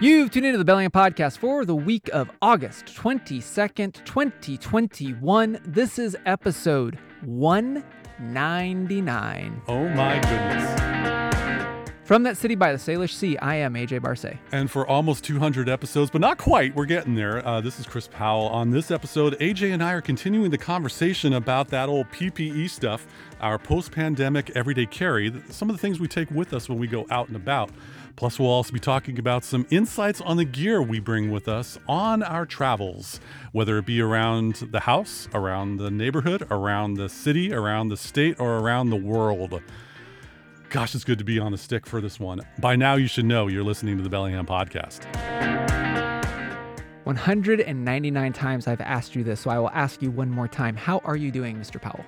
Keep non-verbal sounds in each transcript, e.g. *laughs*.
You've tuned into the Bellingham Podcast for the week of August 22nd, 2021. This is episode 199. Oh my goodness. From that city by the Salish Sea, I am AJ Barce. And for almost 200 episodes, but not quite, we're getting there. Uh, this is Chris Powell. On this episode, AJ and I are continuing the conversation about that old PPE stuff, our post pandemic everyday carry, some of the things we take with us when we go out and about. Plus, we'll also be talking about some insights on the gear we bring with us on our travels, whether it be around the house, around the neighborhood, around the city, around the state, or around the world. Gosh, it's good to be on the stick for this one. By now, you should know you're listening to the Bellingham podcast. 199 times I've asked you this, so I will ask you one more time. How are you doing, Mr. Powell?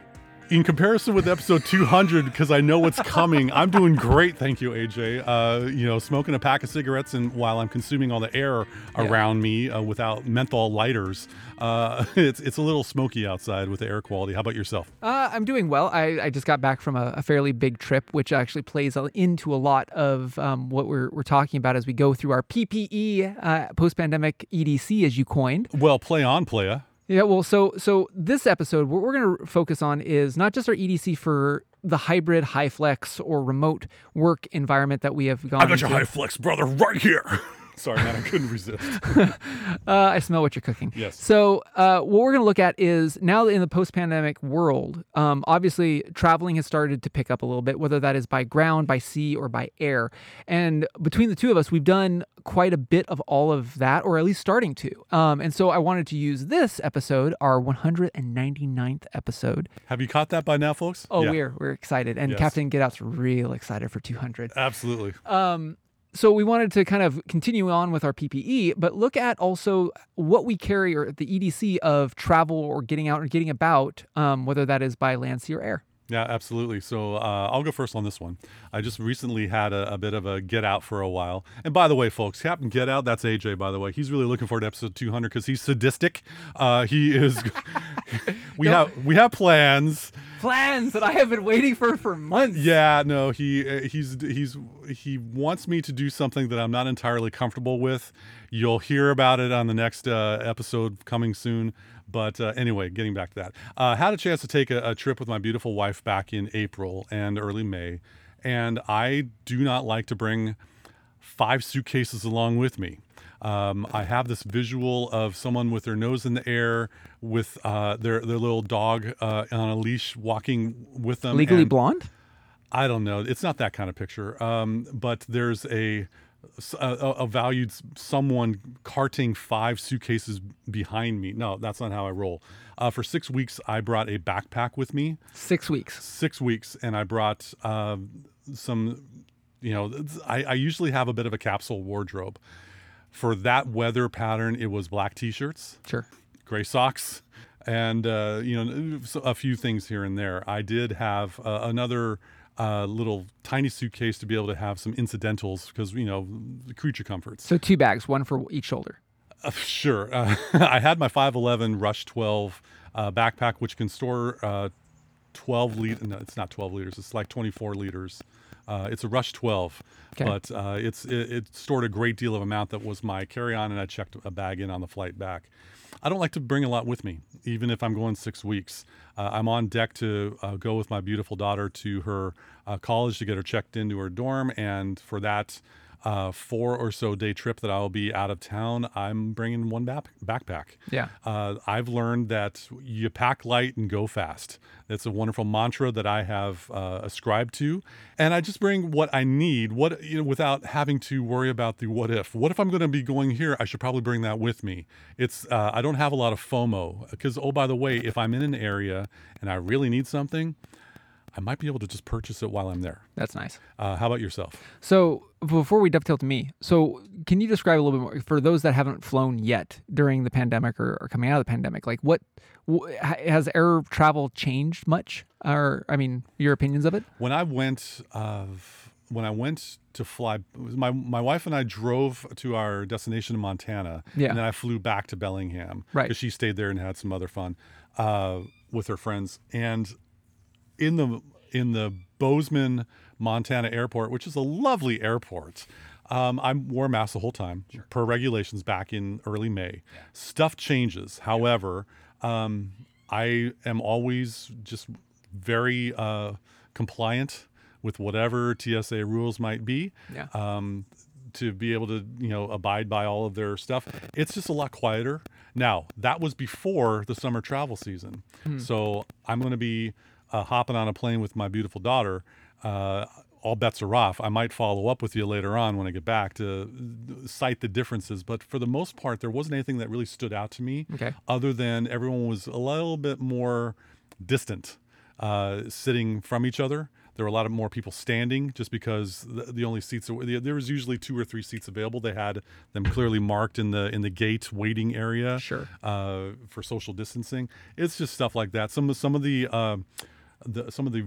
In comparison with episode 200 because i know what's coming i'm doing great thank you aj uh, you know smoking a pack of cigarettes and while i'm consuming all the air Yeah. around me uh, without menthol lighters uh, *laughs* it's, it's a little smoky outside with the air quality how about yourself Uh, I'm doing well. I, I just got back from a, a fairly big trip, which actually plays into a lot of um, what we're, we're talking about as we go through our PPE uh, post pandemic EDC, as you coined. well play on playa Yeah, well, so so this episode, what we're going to focus on is not just our EDC for the hybrid, high flex, or remote work environment that we have gone. i got your high flex brother right here *laughs* sorry man i couldn't resist *laughs* *laughs* Uh, I smell what you're cooking. Yes. So, uh, what we're going to look at is now in the post pandemic world, um, obviously traveling has started to pick up a little bit, whether that is by ground, by sea, or by air. And between the two of us, we've done quite a bit of all of that, or at least starting to. Um, and so, I wanted to use this episode, our 199th episode. have you caught that by now folks Oh, Yeah, we're we're excited, and Yes. Captain Get Out's real excited for 200. absolutely Um, so we wanted to kind of continue on with our PPE, but look at also what we carry or the EDC of travel or getting out or getting about, um, whether that is by land, sea, or air. Yeah, absolutely. So uh, I'll go first on this one. I just recently had a, a bit of a get out for a while. And by the way, folks, Captain Get Out, that's AJ, by the way. He's really looking forward to episode 200 because he's sadistic. Uh, he is. *laughs* *laughs* we Don't- have we have plans. Plans that I have been waiting for for months. Yeah, no, he uh, he's he's he wants me to do something that I'm not entirely comfortable with. You'll hear about it on the next uh, episode coming soon. But uh, anyway, getting back to that, uh, had a chance to take a, a trip with my beautiful wife back in April and early May, and I do not like to bring five suitcases along with me. Um, I have this visual of someone with their nose in the air, with uh, their their little dog uh, on a leash, walking with them. Legally and- blonde. I don't know. It's not that kind of picture. Um, but there's a, a a valued someone carting five suitcases behind me. No, that's not how I roll. Uh, for six weeks, I brought a backpack with me. Six weeks. Six weeks, and I brought uh, some. You know, I, I usually have a bit of a capsule wardrobe. For that weather pattern, it was black t-shirts Sure. gray socks and uh, you know a few things here and there i did have uh, another uh, little tiny suitcase to be able to have some incidentals because you know the creature comforts. So two bags, one for each shoulder. uh, sure. Uh, *laughs* i had my 511 rush 12 uh, backpack which can store uh, 12 liter no it's not 12 liters it's like 24 liters uh, it's a rush 12 Okay. but uh, it's it, it stored a great deal of amount that was my carry-on and i checked a bag in on the flight back i don't like to bring a lot with me even if i'm going six weeks uh, i'm on deck to uh, go with my beautiful daughter to her uh, college to get her checked into her dorm and for that uh, four or so day trip that I'll be out of town, I'm bringing one back- backpack. Yeah. Uh, I've learned that you pack light and go fast. It's a wonderful mantra that I have uh, ascribed to, and I just bring what I need. What you know, without having to worry about the what if. What if I'm going to be going here? I should probably bring that with me. It's uh, I don't have a lot of FOMO because oh by the way, if I'm in an area and I really need something, I might be able to just purchase it while I'm there. That's nice. Uh, how about yourself? So before we dovetail to me, so can you describe a little bit more for those that haven't flown yet during the pandemic or, or coming out of the pandemic? Like, what wh- has air travel changed much? Or I mean, your opinions of it? when I went, uh, when I went to fly, my my wife and I drove to our destination in Montana, Yeah. and then I flew back to Bellingham, Right. Because she stayed there and had some other fun uh, with her friends, and in the in the Bozeman, Montana airport, which is a lovely airport. Um, I wore a mask the whole time per regulations back in early May. Stuff changes. However, um, I am always just very uh, compliant with whatever TSA rules might be. Yeah. Um, to be able to you know abide by all of their stuff, it's just a lot quieter now. That was before the summer travel season, so I'm going to be uh, hopping on a plane with my beautiful daughter. Uh, all bets are off. I might follow up with you later on when I get back to cite the differences, but for the most part, there wasn't anything that really stood out to me Okay. other than everyone was a little bit more distant, uh, sitting from each other. There were a lot of more people standing just because the, the only seats there was usually two or three seats available. They had them clearly marked in the in the gate waiting area Sure. uh, for social distancing. It's just stuff like that. Some of some of the, uh, the some of the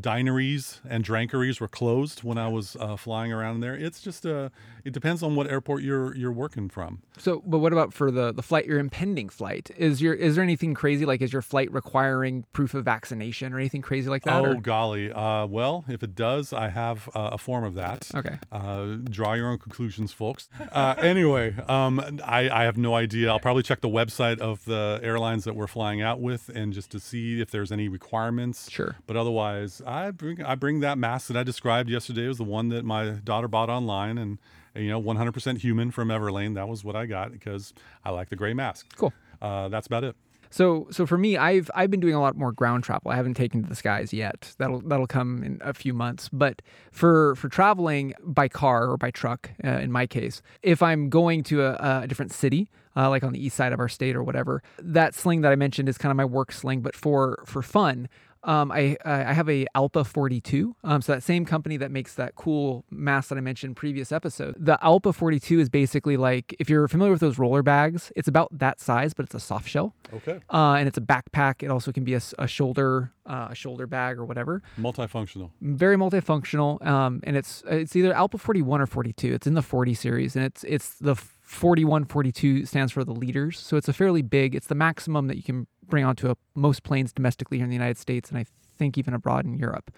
dineries and drankeries were closed when I was uh, flying around there. It's just uh, it depends on what airport you're you're working from. So, but what about for the the flight? Your impending flight is your is there anything crazy like is your flight requiring proof of vaccination or anything crazy like that? Oh or- golly! Uh, well, if it does, I have uh, a form of that. Okay. Uh, draw your own conclusions, folks. Uh, anyway, um, I, I have no idea. I'll probably check the website of the airlines that we're flying out with, and just to see if there's any requirements. Sure. But otherwise, I bring I bring that mask that I described yesterday. It was the one that my daughter bought online, and you know, 100% human from Everlane. That was what I got because I like the gray mask. Cool. Uh, that's about it. So, so for me, I've I've been doing a lot more ground travel. I haven't taken to the skies yet. That'll that'll come in a few months. But for for traveling by car or by truck, uh, in my case, if I'm going to a, a different city, uh, like on the east side of our state or whatever, that sling that I mentioned is kind of my work sling. But for for fun, um, I I have a Alpa 42. Um, so that same company that makes that cool mask that I mentioned previous episode. The Alpa 42 is basically like if you're familiar with those roller bags, it's about that size, but it's a soft shell Okay. uh, and it's a backpack. It also can be a, a shoulder uh, a shoulder bag or whatever. Multifunctional. Very multifunctional, um, and it's it's either Alpha 41 or 42. It's in the 40 series, and it's it's the 41 42 stands for the liters, so it's a fairly big. It's the maximum that you can bring onto a, most planes domestically here in the United States, and I think even abroad in Europe.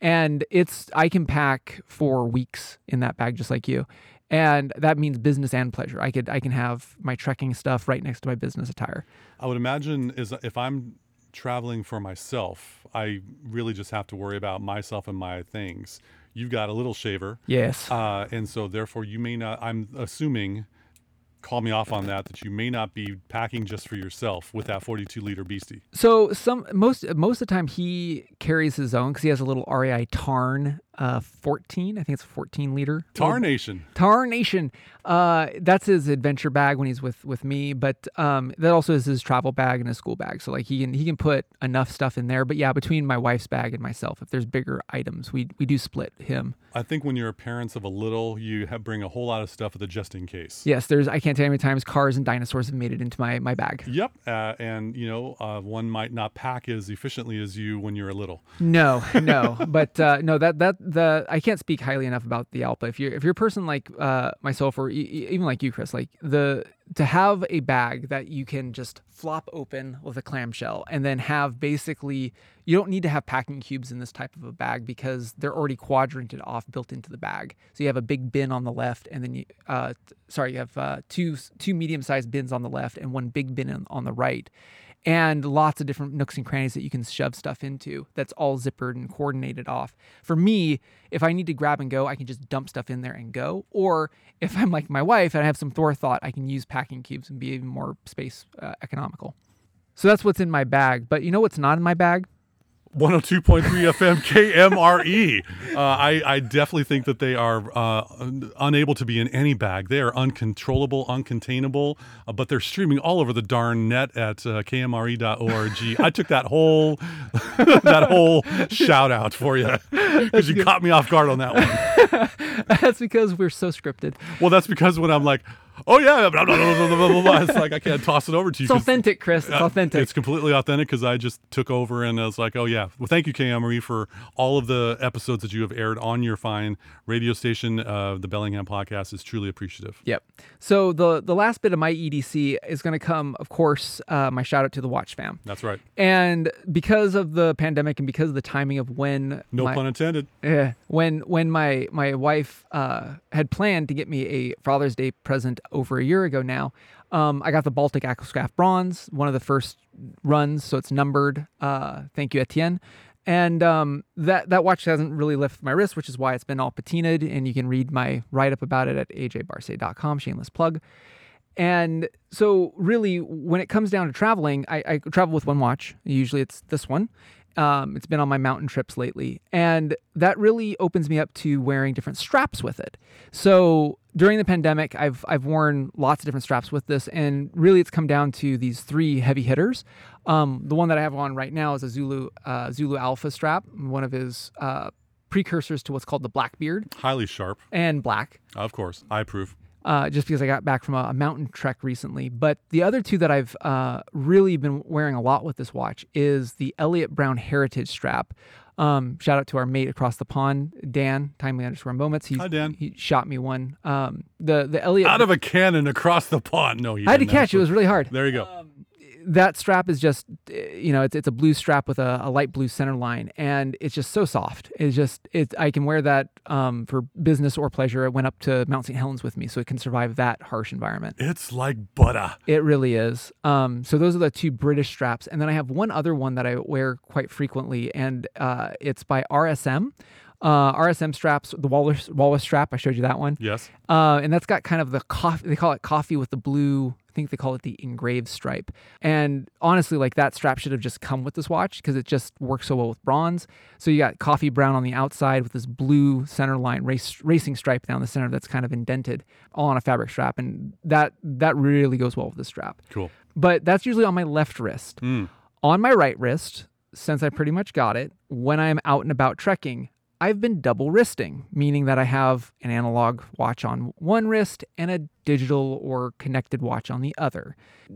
And it's I can pack for weeks in that bag just like you. And that means business and pleasure. I could I can have my trekking stuff right next to my business attire. I would imagine is if I'm traveling for myself, I really just have to worry about myself and my things. You've got a little shaver, Yes. uh, and so therefore you may not. I'm assuming, call me off on that, that you may not be packing just for yourself with that 42 liter beastie. So some most most of the time he carries his own because he has a little REI Tarn uh, 14. I think it's a 14 liter. Tar Nation. Tar Nation. Uh, that's his adventure bag when he's with with me, but um, that also is his travel bag and his school bag. So like he can he can put enough stuff in there. But yeah, between my wife's bag and myself, if there's bigger items, we we do split him. I think when you're parents of a little, you have bring a whole lot of stuff with a just in case. Yes, there's I can't tell you how many times cars and dinosaurs have made it into my my bag. Yep, uh, and you know uh, one might not pack as efficiently as you when you're a little. No, no, *laughs* but uh, no that that the I can't speak highly enough about the Alpa. If you're if you're a person like uh, myself or e- even like you, Chris, like the to have a bag that you can just flop open with a clamshell and then have basically you don't need to have packing cubes in this type of a bag because they're already quadranted off built into the bag. So you have a big bin on the left and then you uh, sorry you have uh, two two medium sized bins on the left and one big bin on the right and lots of different nooks and crannies that you can shove stuff into that's all zippered and coordinated off. For me, if I need to grab and go, I can just dump stuff in there and go. Or if I'm like my wife and I have some forethought, I can use packing cubes and be even more space uh, economical. So that's what's in my bag. But you know what's not in my bag? 102.3 FM KMRE. Uh, I, I definitely think that they are uh, unable to be in any bag. They are uncontrollable, uncontainable, uh, but they're streaming all over the darn net at uh, kmre.org. I took that whole *laughs* that whole shout out for you because you caught me off guard on that one. *laughs* that's because we're so scripted. Well, that's because when I'm like, oh yeah, blah, blah, blah, it's like I can't toss it over to you. It's authentic, Chris. It's authentic. It's completely authentic because I just took over and I was like, oh yeah. Well, thank you, KMRE, for all of the episodes that you have aired on your fine radio station. Uh, the Bellingham podcast is truly appreciative. Yep. So the the last bit of my EDC is going to come, of course, uh, my shout out to the Watch fam. That's right. And because of the pandemic and because of the timing of when No my, pun intended. Yeah, when when my my wife uh, had planned to get me a Father's Day present over a year ago now, um, I got the Baltic Aquascaphe Bronze, one of the first runs, so it's numbered. Uh, thank you, Etienne. And um, that that watch hasn't really left my wrist, which is why it's been all patinaed. And you can read my write up about it at ajbarce.com. Shameless plug. And so, really, when it comes down to traveling, I, I travel with one watch. Usually, it's this one. Um, it's been on my mountain trips lately, and that really opens me up to wearing different straps with it. So during the pandemic, I've I've worn lots of different straps with this, and really, it's come down to these three heavy hitters. Um, the one that I have on right now is a Zulu uh, Zulu Alpha strap, one of his uh, precursors to what's called the Blackbeard Highly sharp. and black Of course. I approve. Uh, just because I got back from a, a mountain trek recently. But the other two that I've uh, really been wearing a lot with this watch is the Elliot Brown Heritage strap. Um, shout out to our mate across the pond, Dan, timely underscore moments. He, Hi, Dan. He shot me one. Um, the the Elliot. Out of a cannon across the pond. No, I had to catch it. It was really hard. There you go. That strap is just uh, you know it's it's a blue strap with a, a light blue center line and it's just so soft it's just it i can wear that um, for business or pleasure it went up to mount st helens with me so it can survive that harsh environment it's like butter. it really is um, so those are the two british straps and then i have one other one that i wear quite frequently and uh, it's by rsm uh, RSM straps, the walrus, walrus strap. I showed you that one. Yes. Uh, and that's got kind of the coffee. They call it coffee with the blue. I think they call it the engraved stripe. And honestly, like that strap should have just come with this watch because it just works so well with bronze. So you got coffee brown on the outside with this blue center line race, racing stripe down the center that's kind of indented, all on a fabric strap, and that that really goes well with the strap. Cool. But that's usually on my left wrist. Mm. On my right wrist, since I pretty much got it, when I'm out and about trekking, I've been double wristing, meaning that I have an analog watch on one wrist and a digital or connected watch on the other.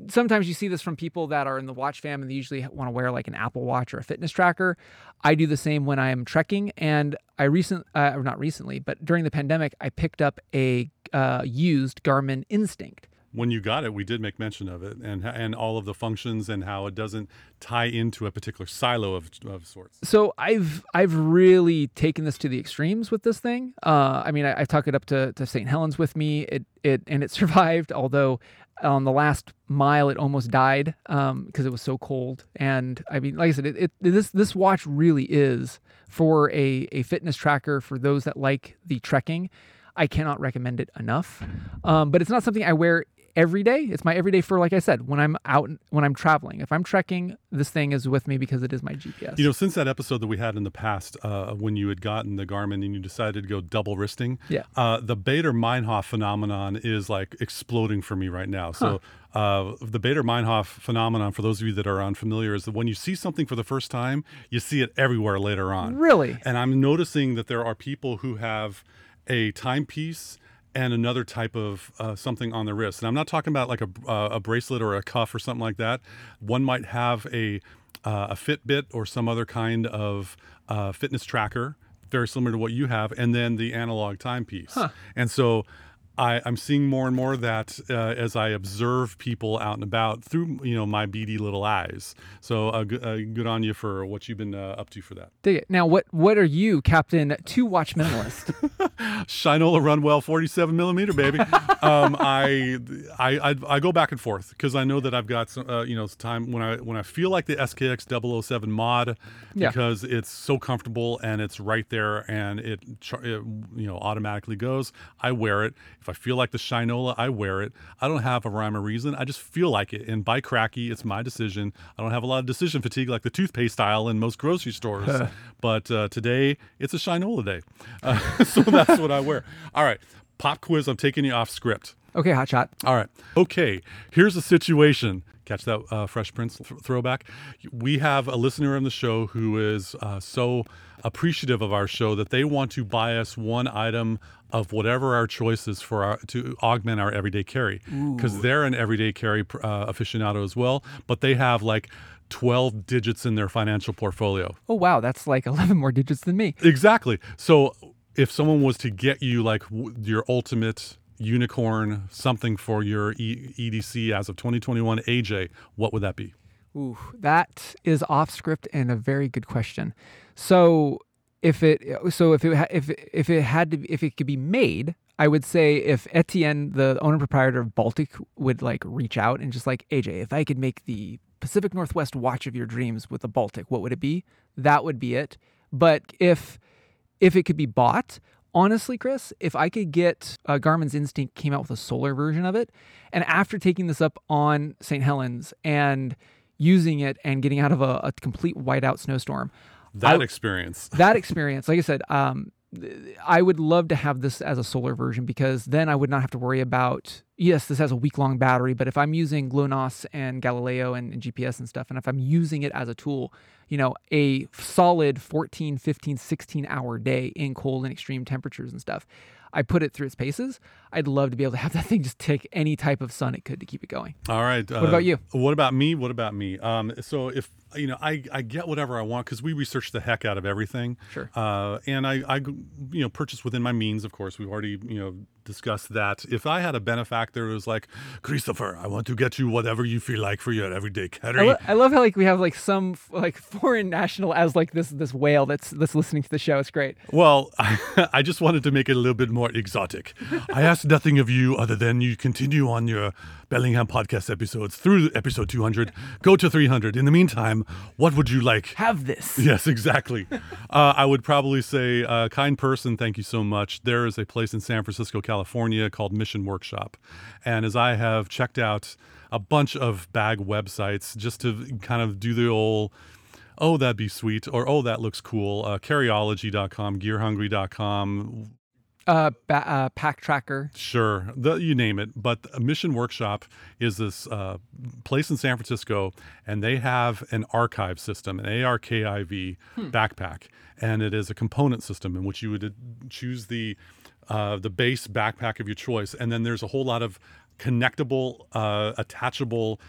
Sometimes you see this from people that are in the watch fam and they usually want to wear like an Apple Watch or a fitness tracker. I do the same when I am trekking, and I recent, uh, or not recently, but during the pandemic, I picked up a uh, used Garmin Instinct. When you got it, we did make mention of it and and all of the functions and how it doesn't tie into a particular silo of, of sorts. So I've I've really taken this to the extremes with this thing. Uh, I mean, I, I it up to, to St. Helens with me. It it and it *laughs* survived. Although on the last mile, it almost died because it was so cold. And I mean, like I said, it, it this this watch really is for a a fitness tracker for those that like the trekking. I cannot recommend it enough. Um, but it's not something I wear every day. It's my everyday for, like I said, when I'm out, when I'm traveling. If I'm trekking, this thing is with me because it is my GPS. You know, since that episode that we had in the past, uh, when you had gotten the Garmin and you decided to go double wristing, Yeah. uh, the Baader Meinhof phenomenon is like exploding for me right now. So, uh, the Baader Meinhof phenomenon, for those of you that are unfamiliar, is that when you see something for the first time, you see it everywhere later on. Really? And I'm noticing that there are people who have a timepiece and another type of uh, something on the wrist. And I'm not talking about like a, uh, a bracelet or a cuff or something like that. One might have a, uh, a Fitbit or some other kind of uh, fitness tracker, very similar to what you have, and then the analog timepiece. And so I, I'm seeing more and more of that uh, as I observe people out and about through you know my beady little eyes. So uh, good, uh, good on you for what you've been uh, up to for that. Dig it. Now, what what are you, Captain Two Watch Minimalist? *laughs* *laughs* Shinola Runwell 47 millimeter, baby. *laughs* um, I, I I I go back and forth because I know that I've got some uh, you know time when I when I feel like the SKX 007 mod Yeah. because it's so comfortable and it's right there and it, it you know automatically goes. I wear it. If I feel like the Shinola, I wear it. I don't have a rhyme or reason. I just feel like it. And by cracky, it's my decision. I don't have a lot of decision fatigue like the toothpaste aisle in most grocery stores. *laughs* but uh, today it's a Shinola day, uh, *laughs* so that's what I wear. All right, pop quiz. I'm taking you off script. Okay, hotshot. All right. Okay. Here's the situation. Catch that uh, Fresh Prince th- throwback. We have a listener on the show who is uh, so appreciative of our show that they want to buy us one item of whatever our choice is for our to augment our everyday carry because they're an everyday carry uh, aficionado as well, but they have like 12 digits in their financial portfolio. Oh wow, that's like *laughs* 11 more digits than me. Exactly. So if someone was to get you like w- your ultimate unicorn something for your e- EDC as of 2021 AJ, what would that be? Ooh, that is off script and a very good question. So if it so if it if if it had to if it could be made, I would say if Etienne, the owner proprietor of Baltic, would like reach out and just like AJ, if I could make the Pacific Northwest watch of your dreams with the Baltic, what would it be? That would be it. But if if it could be bought, honestly, Chris, if I could get uh, Garmin's Instinct came out with a solar version of it, and after taking this up on St. Helens and using it and getting out of a, a complete whiteout snowstorm, That I- experience. that experience, like I said, um, I would love to have this as a solar version because then I would not have to worry about. Yes, this has a week long battery, but if I'm using GLONASS and Galileo and, and GPS and stuff, and if I'm using it as a tool, you know, a solid 14, 15, 16 hour day in cold and extreme temperatures and stuff, I put it through its paces. I'd love to be able to have that thing just take any type of sun it could to keep it going. All right. uh, What about you? What about me? What about me? Um, so if you know, I, I get whatever I want because we research the heck out of everything. Sure. Uh, and I, I, you know, purchase within my means. Of course, we've already you know discussed that. If I had a benefactor who was like, Christopher, I want to get you whatever you feel like for your everyday I, carry. lo- I love how like we have like some like foreign national as like this this whale that's that's listening to the show. It's great. Well, I, *laughs* I just wanted to make it a little bit more exotic. *laughs* I asked nothing of you other than you continue on your Bellingham podcast episodes through episode 200. Go to 300. In the meantime, what would you like? Have this. *laughs* Yes, exactly. uh, I would probably say, uh, kind person, thank you so much. There is a place in San Francisco, California called Mission Workshop. And as I have checked out a bunch of bag websites just to kind of do the old, oh, that'd be sweet, or oh, that looks cool, uh, carryology.com, gearhungry.com, Uh, ba- uh, Pack Hacker. Sure, the, you name it. But Mission Workshop is this uh, place in San Francisco, and they have an Arkiv system, an ARKIV backpack, and it is a component system in which you would uh, choose the uh, the base backpack of your choice, and then there's a whole lot of connectable, uh, attachable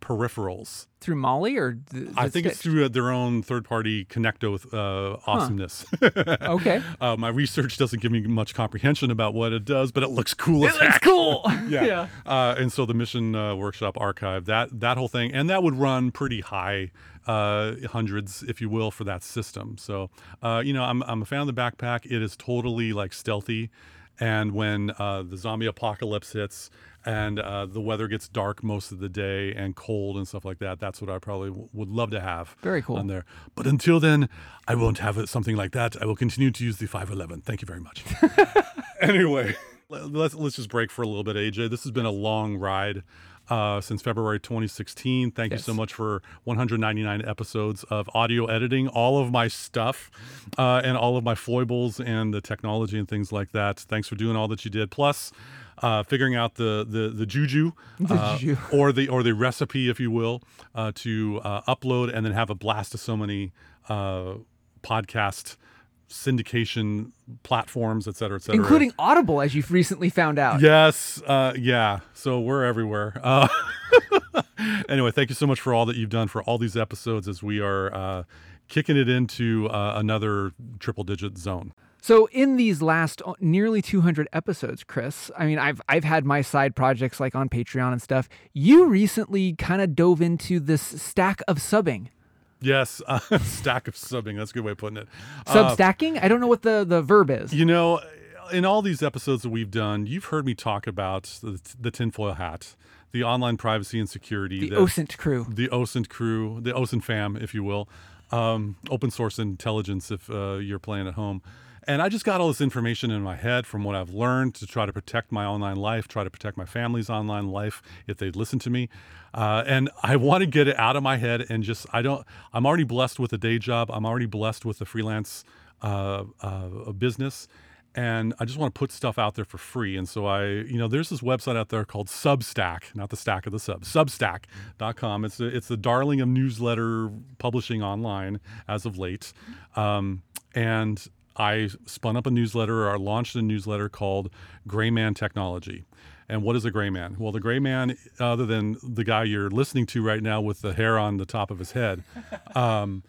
peripherals. through MOLLE or th- I think it's through uh, their own third-party Connecto uh, awesomeness. *laughs* okay. uh, my research doesn't give me much comprehension about what it does, but it looks cool as It looks cool. *laughs* yeah. Uh, and so the mission uh, workshop Arkiv that that whole thing, and that would run pretty high, uh, hundreds, if you will, for that system. So uh, you know, I'm I'm a fan of the backpack. It is totally like stealthy, and when uh, the zombie apocalypse hits and uh, the weather gets dark most of the day and cold and stuff like that, that's what I probably w- would love to have. Very cool. on there. But until then, I won't have something like that. I will continue to use the 511. Thank you very much. *laughs* anyway, *laughs* let's let's just break for a little bit, AJ. This has been a long ride uh, since February 2016. Thank you so much for 199 episodes of audio editing, all of my stuff, uh, and all of my foibles and the technology and things like that. Thanks for doing all that you did. Plus. Uh, figuring out the the the juju, uh, juju. or the or the recipe, if you will, uh, to uh, upload and then have a blast of so many uh, podcast syndication platforms, et cetera, et cetera. Including Audible, as you've recently found out. Yes, uh, yeah. So we're everywhere. Uh, *laughs* anyway, thank you so much for all that you've done for all these episodes as we are uh, kicking it into uh, another triple digit zone. So in these last uh, nearly 200 episodes, Chris, I mean, I've I've had my side projects like on Patreon and stuff. You recently kind of dove into this stack of subbing. Yes, uh, *laughs* stack of subbing. That's a good way of putting it. Uh, Substacking? I don't know what the, the verb is. You know, in all these episodes that we've done, you've heard me talk about the, the tinfoil hat, the online privacy and security, the OSINT crew. the OSINT crew, the OSINT fam, if you will, um, open source intelligence if uh, you're playing at home. And I just got all this information in my head from what I've learned to try to protect my online life, try to protect my family's online life if they'd listen to me. Uh, and I *laughs* want to get it out of my head and just, I don't, I'm already blessed with a day job. I'm already blessed with a freelance uh, uh, business. and I just want to put stuff out there for free. And so I, you know, there's this website out there called Substack, not the stack of the sub, Substack.com. It's a, it's the darling of newsletter publishing online as of late, um, and I spun up a newsletter or launched a newsletter called Gray Man Technology. And what is a gray man? Well, the gray man, other than the guy you're listening to right now with the hair on the top of his head, *laughs* um,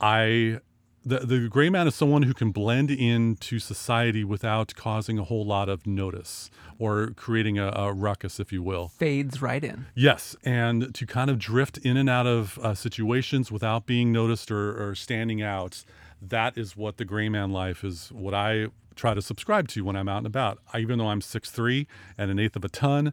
I the the gray man is someone who can blend into society without causing a whole lot of notice or creating a, a ruckus, if you will. Fades right in. Yes, and to kind of drift in and out of uh, situations without being noticed or, or standing out. That is what the gray man life is. What I try to subscribe to when I'm out and about. I, even though I'm 6'3 and an eighth of a ton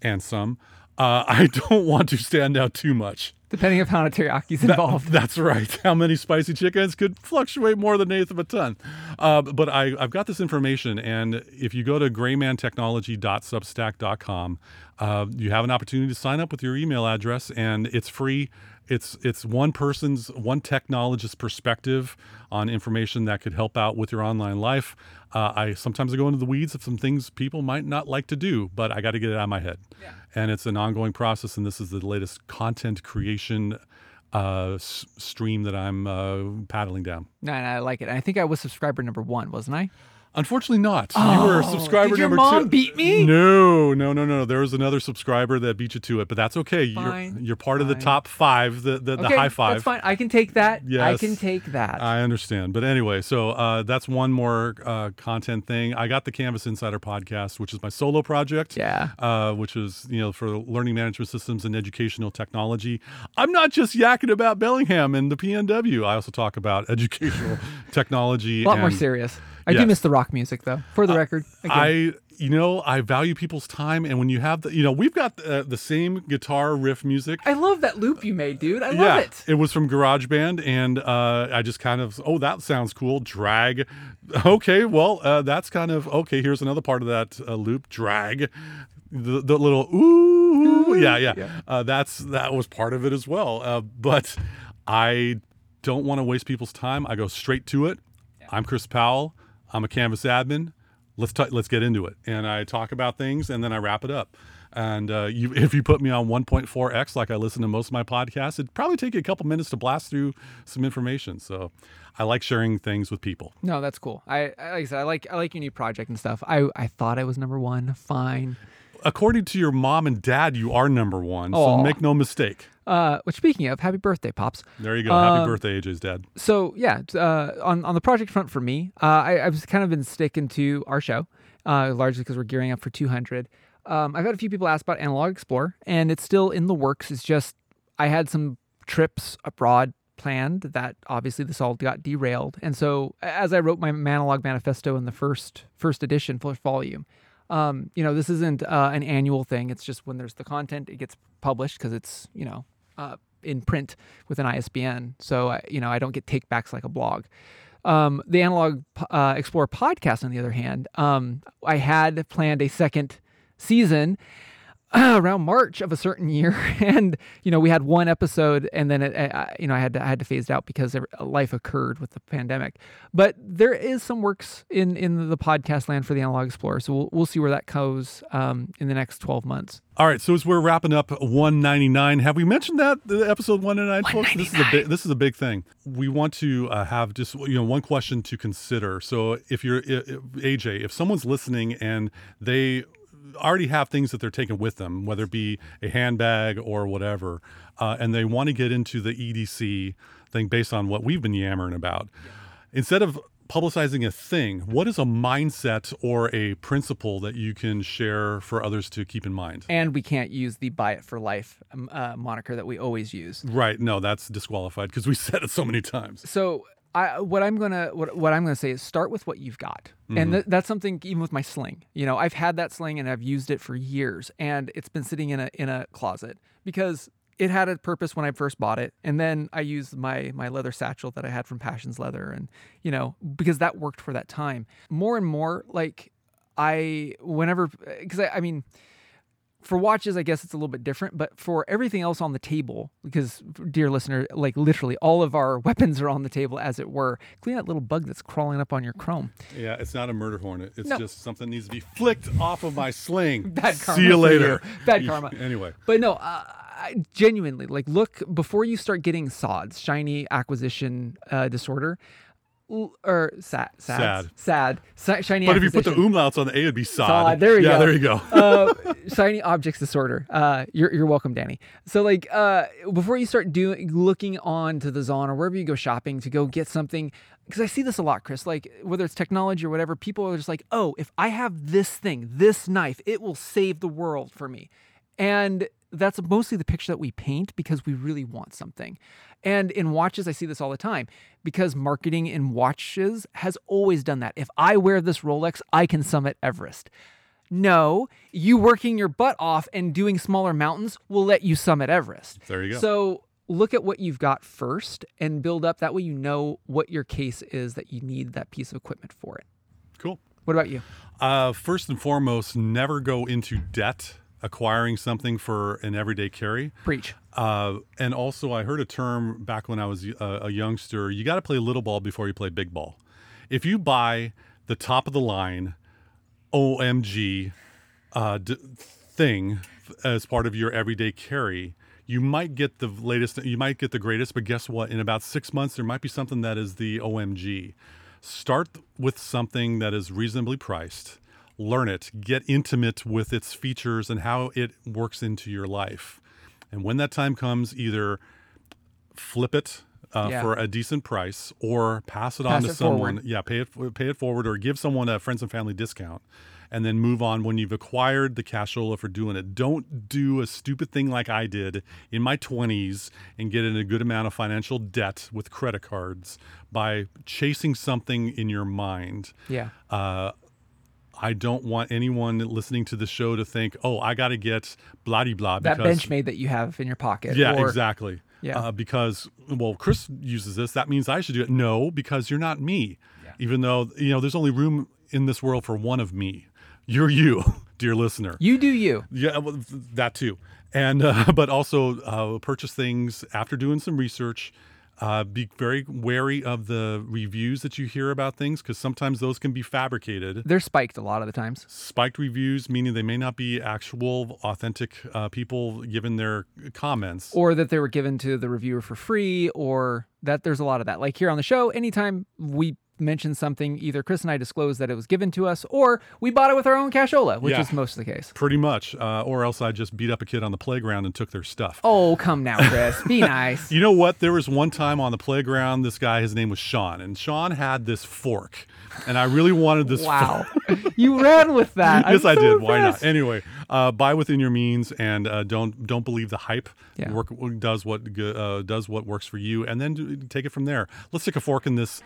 and some, uh, *laughs* I don't want to stand out too much. Depending on how teriyaki involved. That, that's right. *laughs* How many spicy chickens could fluctuate more than an eighth of a ton. Uh, but I, I've got this information, and if you go to graymantechnology.substack.com, uh, you have an opportunity to sign up with your email address, and it's free. It's it's one person's one technologist's perspective on information that could help out with your online life. Uh, I sometimes I go into the weeds of some things people might not like to do, but I got to get it out of my head. Yeah. And it's an ongoing process, and this is the latest content creation uh, s- stream that I'm uh, paddling down. No, no, I like it. I think I was subscriber number one, wasn't I? Unfortunately, not. Oh, you were subscriber did your number mom two. beat me? No, no, no, no. There was another subscriber that beat you to it, but that's okay. Fine, you're you're part of the top five, the the, the high five. That's fine. I can take that. Yes, I can take that. I understand. But anyway, so uh, that's one more uh, content thing. I got the Canvas Insider podcast, which is my solo project. Yeah. Uh, which is, you know, for learning management systems and educational technology. I'm not just yakking about Bellingham and the PNW. I also talk about educational *laughs* technology. a lot more serious. I do miss the rock music, though. For the record, Again. I, you know, I value people's time. And when you have the, you know, we've got uh, the same guitar riff music. I love that loop you made, dude. I love yeah, it. was from GarageBand, and uh, I just kind of, oh, that sounds cool. Drag. Okay, well, uh, that's kind of okay. Here's another part of that uh, loop. Drag. The, the little ooh, yeah, yeah. Yeah. Uh, that's that was part of it as well. Uh, but I don't want to waste people's time. I go straight to it. I'm Chris Powell. I'm a Canvas admin. Let's t- let's get into it. And I talk about things, and then I wrap it up. And uh, you, *laughs* if you put me on 1.4x, like I listen to most of my podcasts, it'd probably take you a couple minutes to blast through some information. So I like sharing things with people. No, that's cool. I, like I said, I like I like your new project and stuff. I I thought I was number one. Fine. According to your mom and dad, you are number one. So Aw. make no mistake. Uh, which speaking of, happy birthday, pops. There you go. Happy Um, birthday, AJ's dad. So yeah, t- uh, on on the project front for me, uh, I, I've kind of been sticking to our show, uh, largely because we're gearing up for 200. Um, I've had a few people ask about Analog Explorer, and it's still in the works. It's just I had some trips abroad planned that obviously this all got derailed, and so a- as I wrote my Manalog Manifesto in the first first edition, first volume. Um, you know, this isn't uh, an annual thing. It's just when there's the content, it gets published because it's you know uh, in print with an ISBN. So I, you know, I don't get takebacks like a blog. Um, the Analog uh, Explorer podcast, on the other hand, um, I had planned a second season *clears throat* around March of a certain year, *laughs* and you know we had one episode, and then it, uh, you know I had to I had to phase it out because life occurred with the pandemic. But there is some works in in the podcast land for the Analog Explorer, so we'll we'll see where that goes um, in the next twelve months. All right, so as we're wrapping up 199, have we mentioned that the episode 199, folks? This is a big this is a big thing. We want to uh, have just you know one question to consider. So if you're i- i- AJ, if someone's listening and they already have things that they're taking with them, whether it be a handbag or whatever, uh, and they want to get into the EDC thing based on what we've been yammering about, instead of publicizing a thing, what is a mindset or a principle that you can share for others to keep in mind? And we can't use the "buy it for life" um, uh, moniker that we always use. Right. No, that's disqualified because we said it so many times. So I, what I'm gonna what, what I'm gonna say is start with what you've got, and mm-hmm. th- that's something even with my sling. You know, I've had that sling and I've used it for years, and it's been sitting in a in a closet because it had a purpose when I first bought it, and then I used my my leather satchel that I had from Passions Leather, and you know because that worked for that time. More and more, like I whenever because I, I mean for watches, I guess it's a little bit different, but for everything else on the table, because dear listener, like literally all of our *laughs* weapons are on the table, as it were. Clean that little bug that's crawling up on your chrome. Yeah, it's not a murder hornet. It's No. just something needs to be flicked off of my sling. *laughs* Bad karma. See you later. Bad karma. *laughs* Anyway, But no, uh, I- genuinely, like look before you start getting SODs, shiny acquisition uh, disorder, or sad, sad, sad, Sa- shiny. but if you put the umlauts on the A, it'd be sod. Sod, there you yeah, go. there you go. uh, *laughs* shiny objects disorder. Uh, you're you're welcome, Danny. So like, uh, before you start doing looking on to the Zon or wherever you go shopping to go get something, because I see this a lot, Chris. Like whether it's technology or whatever, people are just like, oh, if I have this thing, this knife, it will save the world for me, and that's mostly the picture that we paint because we really want something. And in watches, I see this all the time because marketing in watches has always done that. If I wear this Rolex, I can summit Everest. No, you working your butt off and doing smaller mountains will let you summit Everest. There you go. So look at what you've got first and build up. That way you know what your case is that you need that piece of equipment for it. cool. What about you? Uh, first and foremost, never go into debt acquiring something for an everyday carry. Preach. Uh, and also, I heard a term back when I was a, a youngster you got to play little ball before you play big ball. If you buy the top of the line OMG uh, d- thing as part of your everyday carry, you might get the latest, you might get the greatest, but guess what? In about six months, there might be something that is the OMG. Start with something that is reasonably priced, learn it, get intimate with its features and how it works into your life. And when that time comes, either flip it uh, Yeah. for a decent price or pass it Pass on to it someone. forward. Yeah, pay it pay it forward or give someone a friends and family discount. And then move on when you've acquired the cashola for doing it. Don't do a stupid thing like I did in my 20s and get in a good amount of financial debt with credit cards by chasing something in your mind. Yeah. Uh, I don't want anyone listening to the show to think, "Oh, I got to get blah blah." That Benchmade that you have in your pocket. yeah, or- exactly. Yeah. Uh, because well, Chris uses this. That means I should do it. No, because you're not me. Yeah. Even though you know, there's only room in this world for one of me. You're you, *laughs* dear listener. You do you. Yeah, well, that too. And uh, *laughs* but also uh, purchase things after doing some research. Uh, be very wary of the reviews that you hear about things because sometimes those can be fabricated They're spiked a lot of the times. spiked reviews, meaning they may not be actual, authentic uh, people giving their comments. or that they were given to the reviewer for free or that there's a lot of that like here on the show anytime we mention something either chris and i disclose that it was given to us or we bought it with our own cashola which Yeah. is most of the case Pretty much, uh, or else I just beat up a kid on the playground and took their stuff. oh come now chris be *laughs* nice You know what? There was one time on the playground, this guy, his name was Sean, and Sean had this fork, and I really wanted this. wow *laughs* you ran with that *laughs* yes, I'm I so did. Why not? Anyway, uh, buy within your means, and uh, don't don't believe the hype. Yeah. Work does what uh, does what works for you, and then do, take it from there. Let's stick a fork in this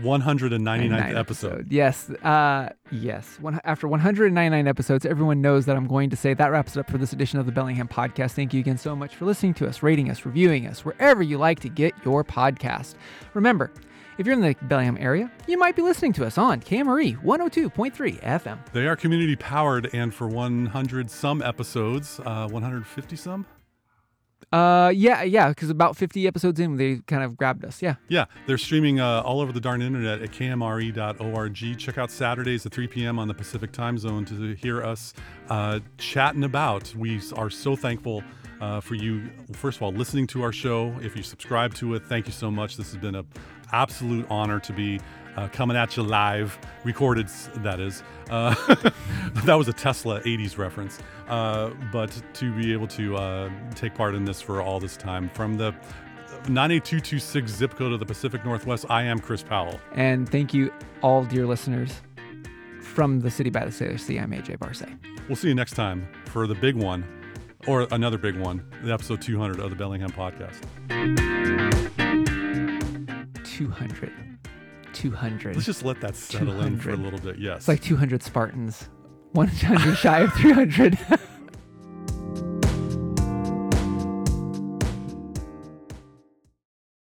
199th 99 episode. Yes. Uh, yes. One, after 199 episodes, everyone knows that I'm going to say that wraps it up for this edition of the Bellingham Podcast. Thank you again so much for listening to us, rating us, reviewing us, wherever you like to get your podcast. Remember, if you're in the Bellingham area, you might be listening to us on KMRE 102.3 FM. They are community powered, and for 100 some episodes, uh, 150 some. Uh, yeah, yeah, because about 50 episodes in, they kind of grabbed us. Yeah. Yeah, they're streaming uh, all over the darn internet at kmre.org. Check out Saturdays at 3 p.m. on the Pacific time zone to hear us uh, chatting about. We are so thankful uh, for you, first of all, listening to our show. If you subscribe to it, thank you so much. This has been an absolute honor to be uh, coming at you live, recorded, that is. Uh, *laughs* that was a Tesla 80s reference. Uh, but to be able to uh, take part in this for all this time from the 98226 zip code of the Pacific Northwest. I am Chris Powell. And thank you, all dear listeners from the city by the Salish Sea. I'm AJ Barce. We'll see you next time for the big one, or another big one, the episode 200 of the Bellingham podcast. 200. 200. Let's just let that settle in for a little bit. Yes. It's like 200 Spartans. 100 shy of 300. *laughs*